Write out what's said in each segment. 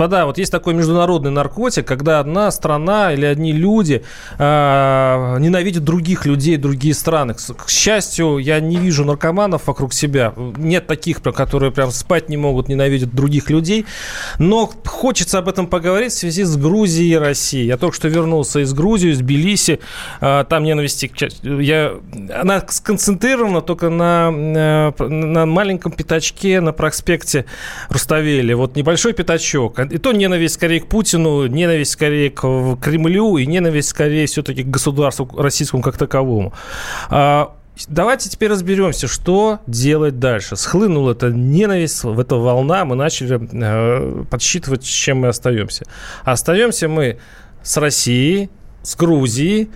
Господа, вот есть такой международный наркотик, когда одна страна или одни люди э, ненавидят других людей, другие страны. К, счастью, я не вижу наркоманов вокруг себя. Нет таких, которые прям спать не могут, ненавидят других людей. Но хочется об этом поговорить в связи с Грузией и Россией. Я только что вернулся из Грузии, из Тбилиси. Э, там ненависти... Я, она сконцентрирована только на, э, на маленьком пятачке на проспекте Руставели. Вот небольшой пятачок и то ненависть скорее к Путину, ненависть скорее к Кремлю и ненависть скорее все-таки к государству российскому как таковому. А, давайте теперь разберемся, что делать дальше. Схлынула эта ненависть, в эта волна, мы начали э, подсчитывать, с чем мы остаемся. Остаемся мы с Россией, с Грузией,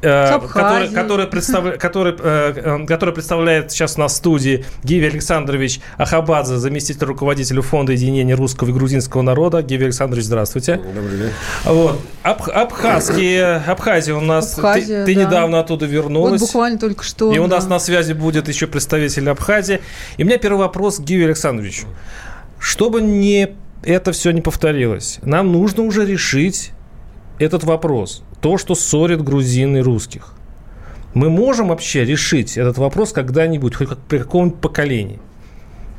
который, который, представля, который, э, который представляет сейчас на студии Гиви Александрович Ахабадзе, заместитель руководителя Фонда единения русского и грузинского народа. Гиви Александрович, здравствуйте. Добрый день. Вот. Аб, Абхазские, Абхазия у нас, Абхазия, ты, ты да. недавно оттуда вернулась. Вот буквально только что. И да. у нас на связи будет еще представитель Абхазии. И у меня первый вопрос к Гиви Александровичу. Чтобы не это все не повторилось, нам нужно уже решить этот вопрос то, что ссорит грузин и русских. Мы можем вообще решить этот вопрос когда-нибудь, хоть как, при каком-нибудь поколении?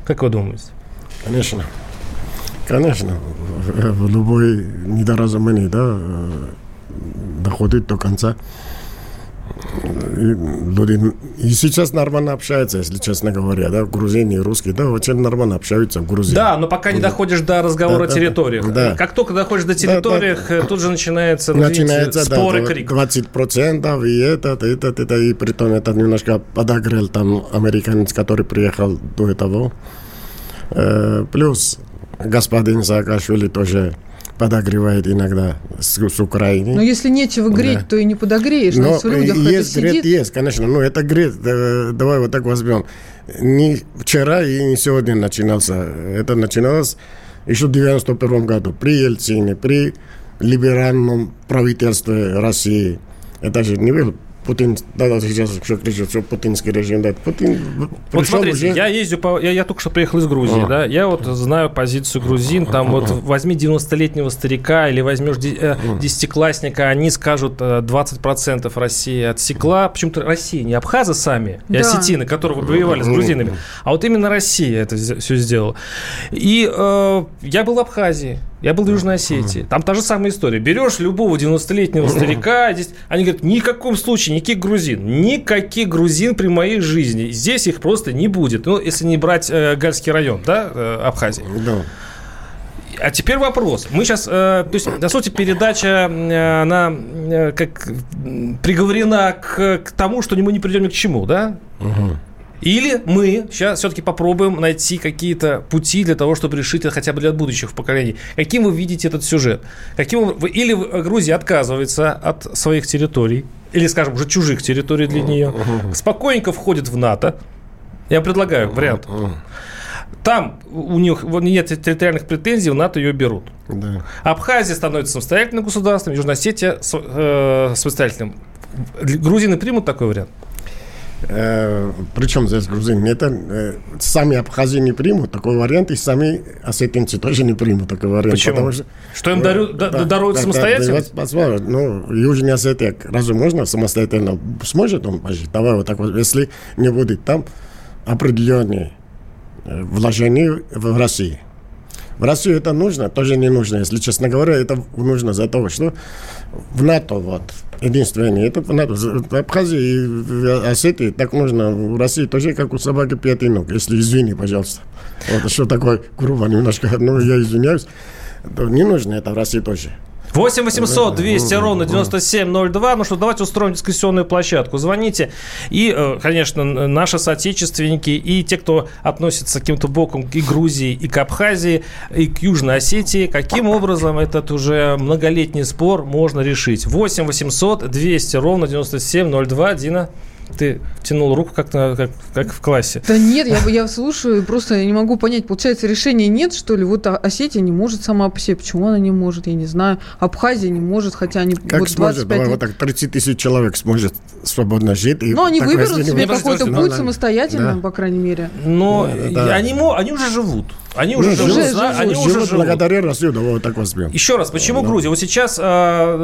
Как вы думаете? Конечно. Конечно. В любой недоразумении, да, э, доходит до конца люди и сейчас нормально общаются, если честно говоря, да, в Грузии, русские, да, очень нормально общаются в Грузии. Да, но пока не доходишь до разговора да, о территориях. Да, Как только доходишь до территориях, да, да. тут же начинается, ну, начинается споры, да, крик. 20% и это, и это, это, и при том это немножко подогрел там американец, который приехал до этого. Э, плюс господин Саакашвили тоже подогревает иногда с, с Украины. Но если нечего греть, да. то и не подогреешь. Но в людях есть греть, сидит. есть, конечно. Но это греть, давай вот так возьмем. Не вчера и не сегодня начинался. Это начиналось еще в 91 году при Ельцине, при либеральном правительстве России. Это же не был Путин, да, да, сейчас все кричат, что путинский режим, да, Путин Вот смотрите, уже... я ездил по, я, я только что приехал из Грузии, а. да, я вот знаю позицию грузин, там а. вот возьми 90-летнего старика или возьмешь э, десятиклассника, они скажут 20% э, России отсекла, почему-то Россия, не абхазы сами, и да. осетины, которые воевали с грузинами, а вот именно Россия это все сделала. И э, я был в Абхазии, я был в Южной Осетии. Там та же самая история. Берешь любого 90-летнего старика, здесь они говорят, ни в каком случае, никаких грузин. Никаких грузин при моей жизни. Здесь их просто не будет. Ну, если не брать э, Гальский район, да, э, Абхазии. Да. А теперь вопрос. Мы сейчас, э, то есть, на сути, передача, э, она э, как приговорена к, к тому, что мы не придем ни к чему, да? Угу. Или мы сейчас все-таки попробуем найти какие-то пути для того, чтобы решить это хотя бы для будущих поколений. Каким вы видите этот сюжет? Каким вы, или Грузия отказывается от своих территорий, или, скажем, уже чужих территорий для нее, спокойненько входит в НАТО. Я предлагаю вариант. Там у них нет территориальных претензий, в НАТО ее берут. Да. Абхазия становится самостоятельным государством, Южная Осетия э, самостоятельным. Грузины примут такой вариант? Э, причем здесь грузины? Это э, сами абхазии не примут такой вариант, и сами осетинцы тоже не примут такой вариант. Почему? Потому что, что им дарю, да, да, даруют да, самостоятельно? Да, да, ну, Южная Осетия, разве можно самостоятельно? Сможет он пожить? Давай вот так вот, если не будет там определенные э, вложения в России. В Россию это нужно, тоже не нужно. Если честно говоря, это нужно за то, что в НАТО вот единственное, это в НАТО. В Абхазии и в Осетии так нужно. В России тоже как у собаки пятый ног. Если извини, пожалуйста. Вот что такое грубо немножко, ну я извиняюсь. Не нужно это в России тоже. 8 800 200 ровно 9702. Ну что, давайте устроим дискуссионную площадку. Звоните. И, э, конечно, наши соотечественники и те, кто относится каким-то боком и к Грузии, и к Абхазии, и к Южной Осетии, каким образом этот уже многолетний спор можно решить. 8 800 200 ровно 9702. Дина? Ты тянул руку как-то, как, как в классе. Да нет, я, я слушаю, просто не могу понять. Получается, решения нет, что ли? Вот Осетия не может сама по себе. Почему она не может, я не знаю. Абхазия не может, хотя они Как вот сможет? 25 Давай, лет. вот так 30 тысяч человек сможет свободно жить. и Ну, они выберут себе какой-то путь самостоятельно, Да. по крайней мере. Но Да. они, мо- они уже живут. Они уже Ну, живут. живут. Они уже Живут благодаря давай вот так возьмем. Еще раз, почему Грузия? Вот сейчас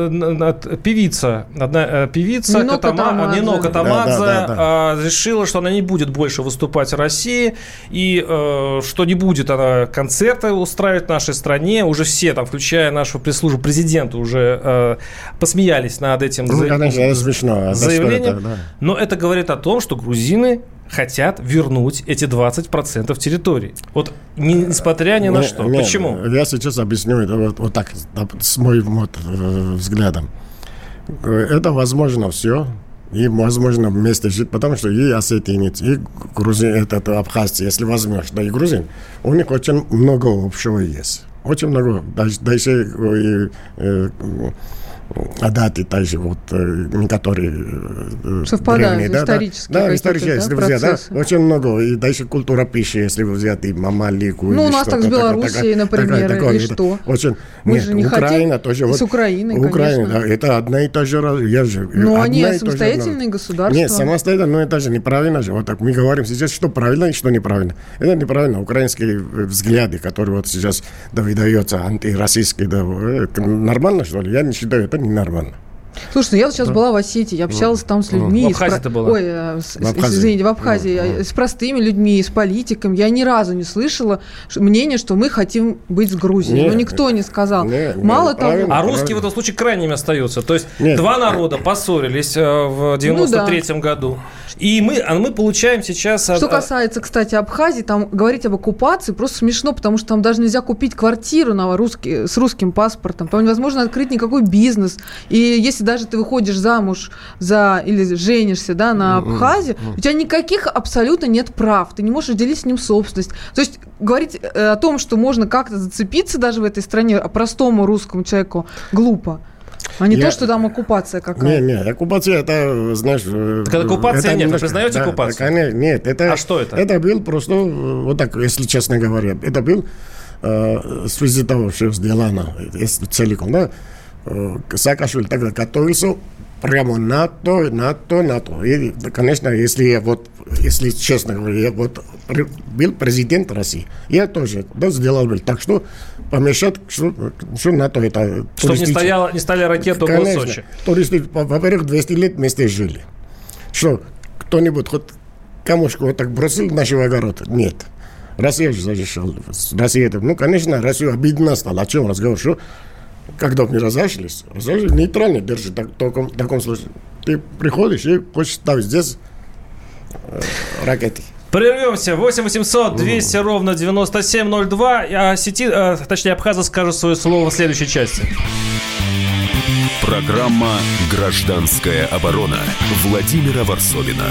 н- певица, одна э, певица Нино Катама- Катамадзе. Нино Катамадзе Да, да, да, а, решила, что она не будет больше выступать в России и э, что не будет она концерты устраивать в нашей стране. Уже все, там, включая нашу пресс-службу президента, уже э, посмеялись над этим Ну, за- конечно, это смешно. А заявлением. это, да? Но это говорит о том, что грузины хотят вернуть эти 20% территории. Вот не- несмотря ни на Не- что. не, Почему? Я сейчас объясню это вот, вот так, с моим вот, э, взглядом. Э, Это возможно все. И возможно вместе жить, потому что и осетинец, и грузин, этот абхазцы, если возьмешь, да и грузин, у них очень много общего есть. Очень много, даже, даже э, э, адаты также, вот, э, некоторые э, Совпадают, древние, да, да. исторические Да, какие-то, исторические, да, если взять, да, очень много, и дальше культура пищи, если вы взять и мамалику. Ну, у нас так с такое, Белоруссией, такое, например, такое, и это что? Очень, Мы нет, же не Украина хотим- тоже. и вот, с Украиной, Украина, конечно. да, это одна и та же, раз- я же, Ну, они и же самостоятельные народ. государства. Нет, самостоятельно, но это же неправильно же. Вот так мы говорим сейчас, что правильно и что неправильно. Это неправильно. Украинские взгляды, которые вот сейчас да, выдаются антироссийские, да, нормально, что ли? Я не считаю, это ненормально. Слушай, ну я вот сейчас была в Осетии, я общалась там с людьми. В и с Абхазии про- была? Ой, э, с- В Абхазии. извините, в Абхазии. Э, С простыми людьми, с политиками. Я ни разу не слышала мнения, что мы хотим быть с Грузией. Не, ну, никто не сказал. не, не, Мало того... правильно. А русские в этом случае крайними остаются. То есть Нет. два народа поссорились э, в 93 году. И мы, а мы получаем сейчас... Что а, касается, кстати, Абхазии, там говорить об оккупации просто смешно, потому что там даже нельзя купить квартиру на русский, с русским паспортом. Там невозможно открыть никакой бизнес. И если даже ты выходишь замуж за или женишься да, на Абхазии, у тебя никаких абсолютно нет прав. Ты не можешь делить с ним собственность. То есть говорить э, о том, что можно как-то зацепиться даже в этой стране, а простому русскому человеку, глупо. А не Я- то, что там оккупация Не, какая-то. не, оккупация это, знаешь... э, Так это оккупация это нет, вы немножко- признаете да, оккупацию? конечно, нет, это... А что это? Это был просто, э, вот так, если честно говоря, это был э, в связи того, что сделано, если целиком, да, Саакашвили тогда готовился прямо на то, на то, на то. И, конечно, если я вот, если честно говоря, я вот был президент России, я тоже да, сделал бы так, что помешать, что, что на то это... Чтобы не, стояло, не стали ракеты Конечно. Сочи. Туристы, во- во-первых, 200 лет вместе жили. Что, кто-нибудь хоть камушку вот так бросил в наш огород? Нет. Россия же защищала. Россия это, ну, конечно, Россию обидно стало. О чем разговор? Что, когда мы разошлись, разошлись, нейтрально держи. Так, в таком, в таком случае. Ты приходишь и хочешь ставить здесь э, ракеты. Прервемся. 8 800 200 ровно 9702. А сети, э, точнее, Абхаза скажет свое слово в следующей части. Программа «Гражданская оборона» Владимира Варсовина.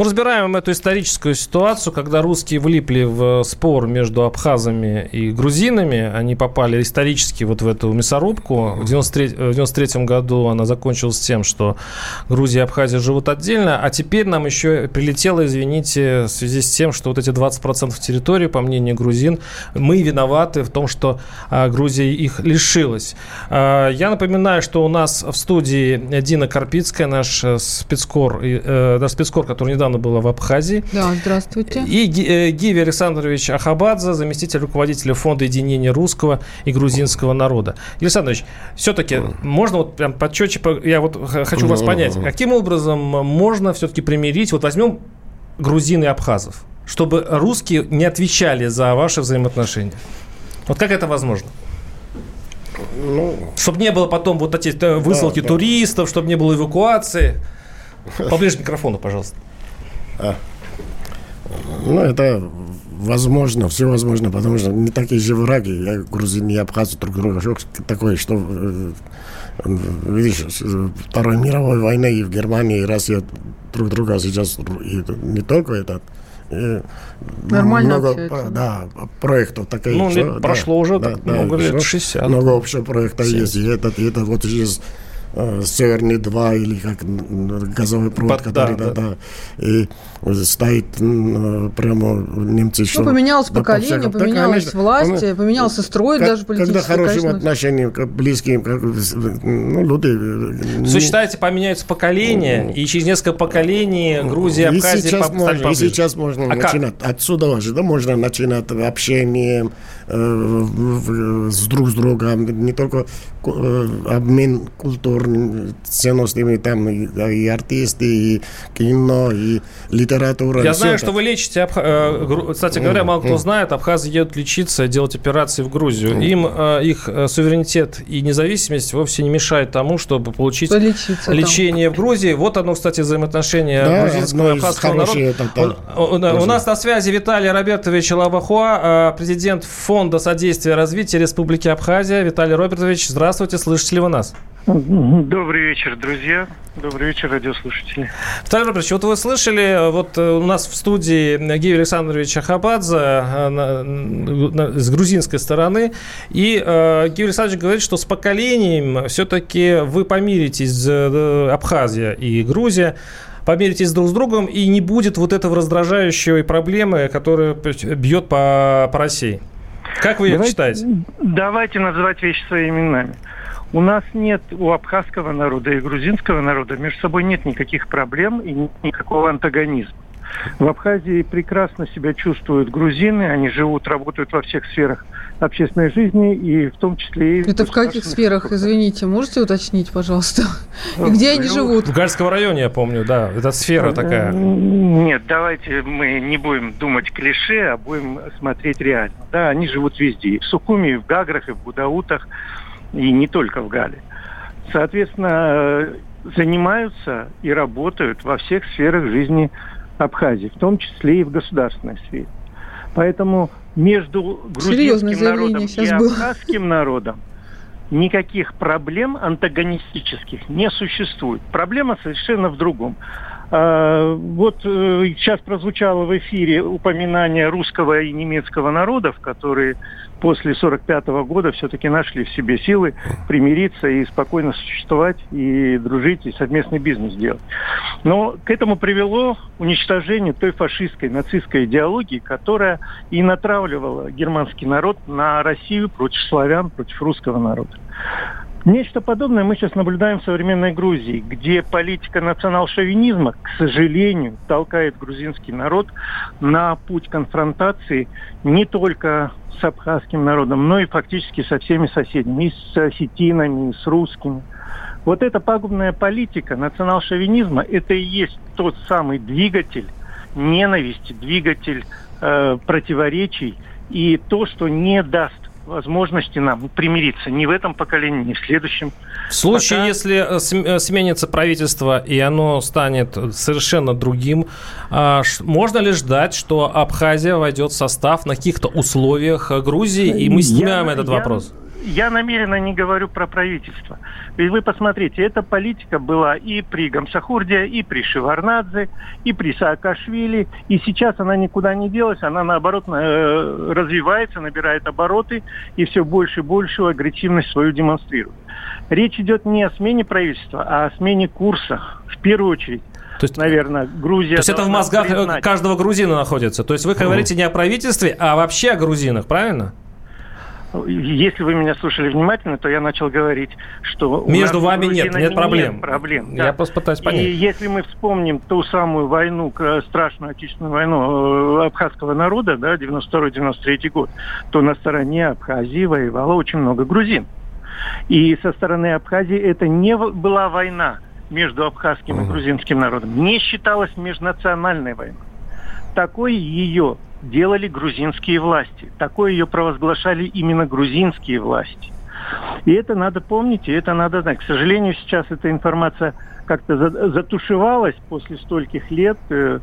Ну, разбираем эту историческую ситуацию, когда русские влипли в спор между абхазами и грузинами. Они попали исторически вот в эту мясорубку. В 93, в 93 году она закончилась тем, что Грузия и Абхазия живут отдельно. А теперь нам еще прилетело, извините, в связи с тем, что вот эти 20% территории, по мнению грузин, мы виноваты в том, что а, Грузия их лишилась. А, я напоминаю, что у нас в студии Дина Карпицкая, наш э, спецкор, э, наш спецкор, который которая недавно была в Абхазии. Да, здравствуйте. И Гиви Александрович Ахабадзе, заместитель руководителя Фонда единения русского и грузинского народа. Александрович, все-таки можно вот прям подчетче, я вот хочу вас понять, каким образом можно все-таки примирить, вот возьмем грузин и абхазов, чтобы русские не отвечали за ваши взаимоотношения? Вот как это возможно? Ну, чтобы не было потом вот эти э, высылки да, туристов, чтобы не было эвакуации. Поближе к микрофону, пожалуйста. А. Ну, это возможно, все возможно, потому что не такие же враги, я грузин и абхазы друг друга. Такое, что э, видишь, Второй мировой войны и в Германии, и Россия друг друга сейчас, и не только этот, и Нормально много, общаются. Да, проектов таких. Ну, что, прошло да, уже да, много да, лет, 60. Много общих проектов 70. есть. И этот, и этот вот сейчас Э, Северный 2 или как газовый провод, Под, который, да, да, да. И стоит прямо немцы еще... Ну, поменялось да, поколение, по поменялась да, власть, он, поменялся строй как, даже политический. Когда хорошим конечно... отношениям к близким, как, ну, люди... Э, поменяется поколение, ну, и через несколько поколений Грузия, Абхазия... И сейчас, можно, и сейчас можно а начинать. Как? Отсюда уже, да, можно начинать общение э, с друг с другом, не только э, обмен культурными ценностями, там и, и артисты, и кино, и литература. Я знаю, это. что вы лечите, э, кстати говоря, мало кто знает, абхазы едут лечиться, делать операции в Грузию. Им э, их э, суверенитет и независимость вовсе не мешает тому, чтобы получить Полечиться лечение там. в Грузии. Вот оно, кстати, взаимоотношения да, грузинского и абхазского народа. Это, у, у, у нас на связи Виталий Робертович Лабахуа, президент Фонда содействия развития Республики Абхазия. Виталий Робертович, здравствуйте, слышите ли вы нас? Добрый вечер, друзья. Добрый вечер, радиослушатели. Виталий Робертович, вот вы слышали, вот э, у нас в студии Георгий Александрович Ахабадзе э, с грузинской стороны, и э, Георгий Александрович говорит, что с поколением все-таки вы помиритесь, Абхазия и Грузия, помиритесь друг с другом, и не будет вот этого раздражающей проблемы, которая бьет по, по России. Как вы давайте, считаете? Давайте называть вещи своими именами. У нас нет, у абхазского народа и грузинского народа между собой нет никаких проблем и никакого антагонизма. В Абхазии прекрасно себя чувствуют грузины, они живут, работают во всех сферах общественной жизни и в том числе... Это в каких сферах, извините, можете уточнить, пожалуйста? И где они живут? В Гальском районе, я помню, да, это сфера такая. Нет, давайте мы не будем думать клише, а будем смотреть реально. Да, они живут везде, и в Сухуми, и в Гаграх, и в Будаутах, и не только в Гале. Соответственно, занимаются и работают во всех сферах жизни Абхазии, в том числе и в государственной сфере. Поэтому между грузинским народом и абхазским народом никаких проблем антагонистических не существует. Проблема совершенно в другом. А, вот э, сейчас прозвучало в эфире упоминание русского и немецкого народов, которые после 1945 года все-таки нашли в себе силы примириться и спокойно существовать, и дружить, и совместный бизнес делать. Но к этому привело уничтожение той фашистской, нацистской идеологии, которая и натравливала германский народ на Россию против славян, против русского народа. Нечто подобное мы сейчас наблюдаем в современной Грузии, где политика национал-шовинизма, к сожалению, толкает грузинский народ на путь конфронтации не только с абхазским народом, но и фактически со всеми соседями, и с осетинами, и с русскими. Вот эта пагубная политика национал-шовинизма, это и есть тот самый двигатель ненависти, двигатель э, противоречий и то, что не даст возможности нам примириться ни в этом поколении, ни в следующем. В случае, Пока... если э, э, сменится правительство и оно станет совершенно другим, а, можно ли ждать, что Абхазия войдет в состав на каких-то условиях Грузии, и мы снимаем я, этот я, вопрос? Я намеренно не говорю про правительство. Ведь вы посмотрите, эта политика была и при Гамсахурде, и при Шеварнадзе, и при Саакашвили, и сейчас она никуда не делась, она наоборот э, развивается, набирает обороты и все больше и больше агрессивность свою демонстрирует. Речь идет не о смене правительства, а о смене курса. В первую очередь то есть, наверное, Грузия. То есть это в мозгах признать. каждого грузина находится. То есть вы говорите не о правительстве, а вообще о грузинах, правильно? Если вы меня слушали внимательно, то я начал говорить, что... Между вами нет, нет проблем. Нет проблем я да. просто пытаюсь понять. И если мы вспомним ту самую войну, страшную отечественную войну э, абхазского народа, да, 92-93 год, то на стороне Абхазии воевало очень много грузин. И со стороны Абхазии это не была война между абхазским и грузинским народом, не считалась межнациональной войной. Такой ее делали грузинские власти. Такое ее провозглашали именно грузинские власти. И это надо помнить, и это надо знать. К сожалению, сейчас эта информация как-то затушевалась после стольких лет э,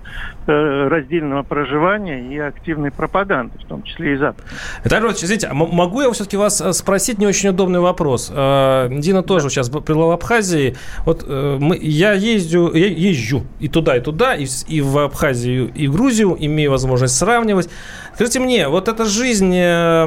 э, раздельного проживания и активной пропаганды, в том числе и Запад. Виталий Иванович, извините, а могу я все-таки вас э, спросить не очень удобный вопрос? Дина тоже да. сейчас была в Абхазии. Вот мы, я езжу, я езжу и туда, и туда, и, и в Абхазию, и в Грузию, имею возможность сравнивать. Скажите мне, вот эта жизнь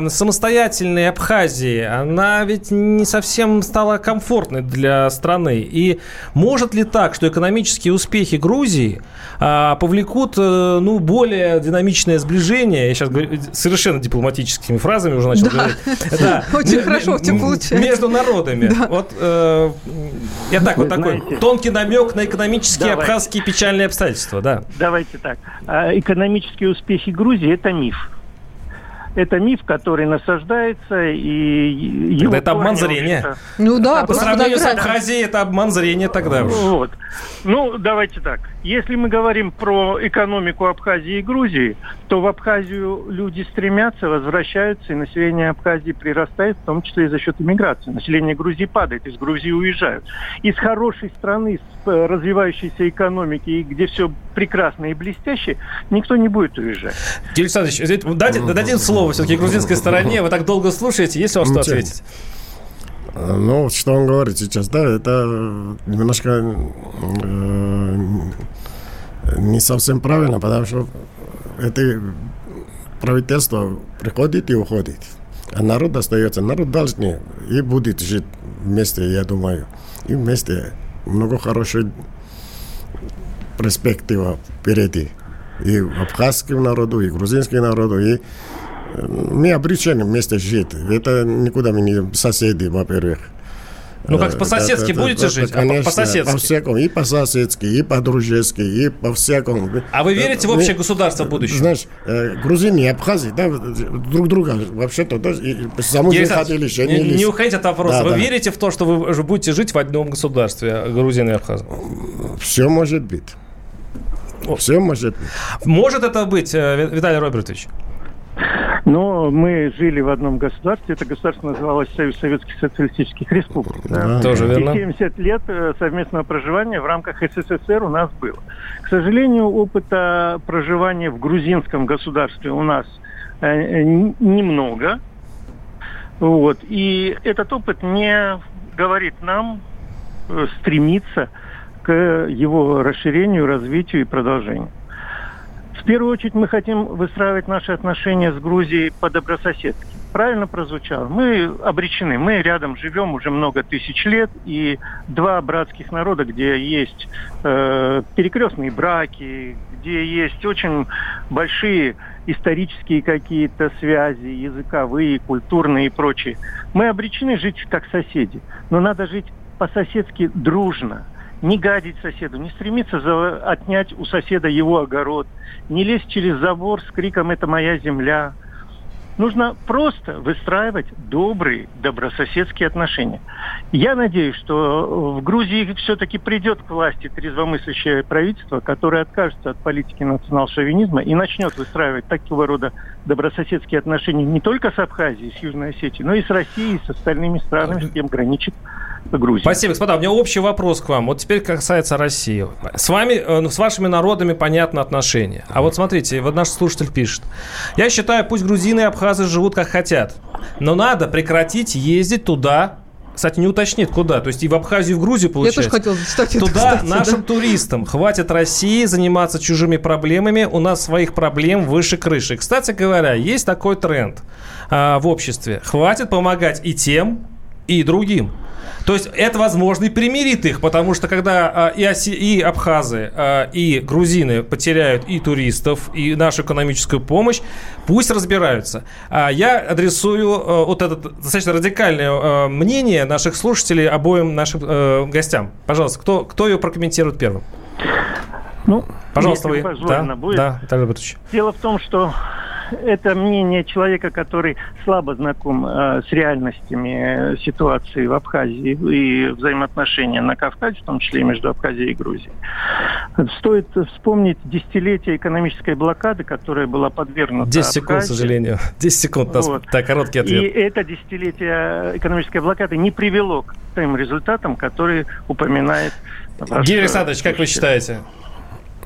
самостоятельной Абхазии, она ведь не совсем стала комфортной для страны. И может ли так, что экономические успехи Грузии а, повлекут э, ну, более динамичное сближение? Я сейчас говорю совершенно дипломатическими фразами уже начал да. говорить. Да. Очень хорошо у тебя получается. Между народами. Да. Вот э, я так, Вы вот знаете, такой тонкий намек на экономические давайте. абхазские печальные обстоятельства. Да. Давайте так. А, экономические успехи Грузии – это миф это миф, который насаждается, и его Это обман зрения. Ну да, по сравнению с Абхазией, это обман зрения тогда уж. Вот. Ну, давайте так. Если мы говорим про экономику Абхазии и Грузии, то в Абхазию люди стремятся, возвращаются, и население Абхазии прирастает, в том числе и за счет иммиграции. Население Грузии падает, из Грузии уезжают. Из хорошей страны, с э, развивающейся экономики, где все прекрасно и блестяще, никто не будет уезжать. Юрий Александрович, дайте, дадим слово все-таки грузинской стороне. Вы так долго слушаете, есть у вас что ответить? Ну, что он говорит сейчас, да, это немножко э, не совсем правильно, потому что это правительство приходит и уходит. А народ остается. Народ должен и будет жить вместе, я думаю. И вместе много хороших перспектива впереди. И абхазскому народу, и грузинскому народу, и мы обречены вместе жить. Это никуда мы не соседи, во-первых. Ну, как по-соседски это, будете это, жить? Конечно, а по-соседски? По-всякому. И по-соседски, и по-дружески, и по-всякому. А вы верите в общее государство будущего? Знаешь, э, грузины и абхазы, да, друг друга вообще-то да, само хотели, женились. Не, не уходите от вопроса. Да, вы да. верите в то, что вы будете жить в одном государстве, грузины и абхазы? Все может быть. Все может быть. Может это быть, э, Виталий Робертович? Но мы жили в одном государстве, это государство называлось Союз Советских Социалистических Республик. Да. Тоже верно. И 70 лет э, совместного проживания в рамках СССР у нас было. К сожалению, опыта проживания в грузинском государстве у нас э, немного. Вот. И этот опыт не говорит нам э, стремиться к его расширению, развитию и продолжению. В первую очередь мы хотим выстраивать наши отношения с Грузией по-добрососедски. Правильно прозвучало. Мы обречены. Мы рядом живем уже много тысяч лет, и два братских народа, где есть э, перекрестные браки, где есть очень большие исторические какие-то связи, языковые, культурные и прочие. Мы обречены жить как соседи, но надо жить по-соседски дружно – не гадить соседу, не стремиться за, отнять у соседа его огород, не лезть через забор с криком «это моя земля». Нужно просто выстраивать добрые, добрососедские отношения. Я надеюсь, что в Грузии все-таки придет к власти трезвомыслящее правительство, которое откажется от политики национал-шовинизма и начнет выстраивать такого рода добрососедские отношения не только с Абхазией, с Южной Осетией, но и с Россией, и с остальными странами, с кем граничит Грузии. Спасибо, господа. У меня общий вопрос к вам. Вот теперь касается России. С вами, э, с вашими народами понятно отношения. А вот смотрите, вот наш слушатель пишет. Я считаю, пусть грузины и абхазы живут как хотят. Но надо прекратить ездить туда, кстати, не уточнит, куда. То есть и в Абхазию, и в Грузию, получается. Я тоже хотел стать Туда кстати, нашим да. туристам. Хватит России заниматься чужими проблемами. У нас своих проблем выше крыши. Кстати говоря, есть такой тренд а, в обществе. Хватит помогать и тем, и другим. То есть это, возможно, и примирит их, потому что когда а, и, оси, и абхазы, а, и грузины потеряют и туристов, и нашу экономическую помощь, пусть разбираются. А я адресую а, вот это достаточно радикальное а, мнение наших слушателей обоим нашим а, гостям. Пожалуйста, кто, кто ее прокомментирует первым? Ну, Пожалуйста, вы. Да, будет. да, Дело в том, что это мнение человека, который слабо знаком э, с реальностями ситуации в Абхазии и взаимоотношения на Кавказе, в том числе и между Абхазией и Грузией. Стоит вспомнить десятилетие экономической блокады, которая была подвергнута 10 секунд, Абхазии. к сожалению. 10 секунд. Нас... Вот. Так, короткий ответ. И это десятилетие экономической блокады не привело к тем результатам, которые упоминает Георгий Александрович, как вы считаете?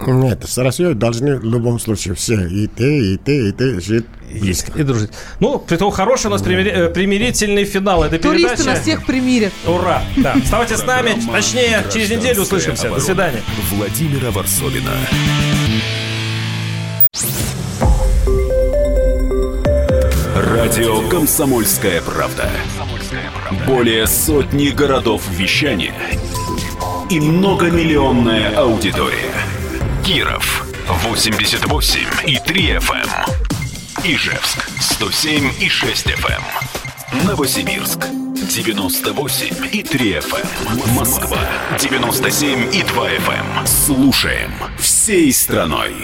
Нет, с Россией должны в любом случае все и ты, и ты, и ты жить близко. И дружить. Ну, при том хороший у нас примири- э, примирительный финал этой Туристы передачи. нас всех примирят. Ура! Да. Оставайтесь с нами. Точнее, через неделю услышимся. До свидания. Владимира Варсовина. Радио «Комсомольская правда». Более сотни городов вещания и многомиллионная аудитория. Киров 88 и 3 FM. Эм. Ижевск 107 и 6 FM. Эм. Новосибирск 98 и 3 FM. Эм. Москва 97 и 2 FM. Слушаем всей страной.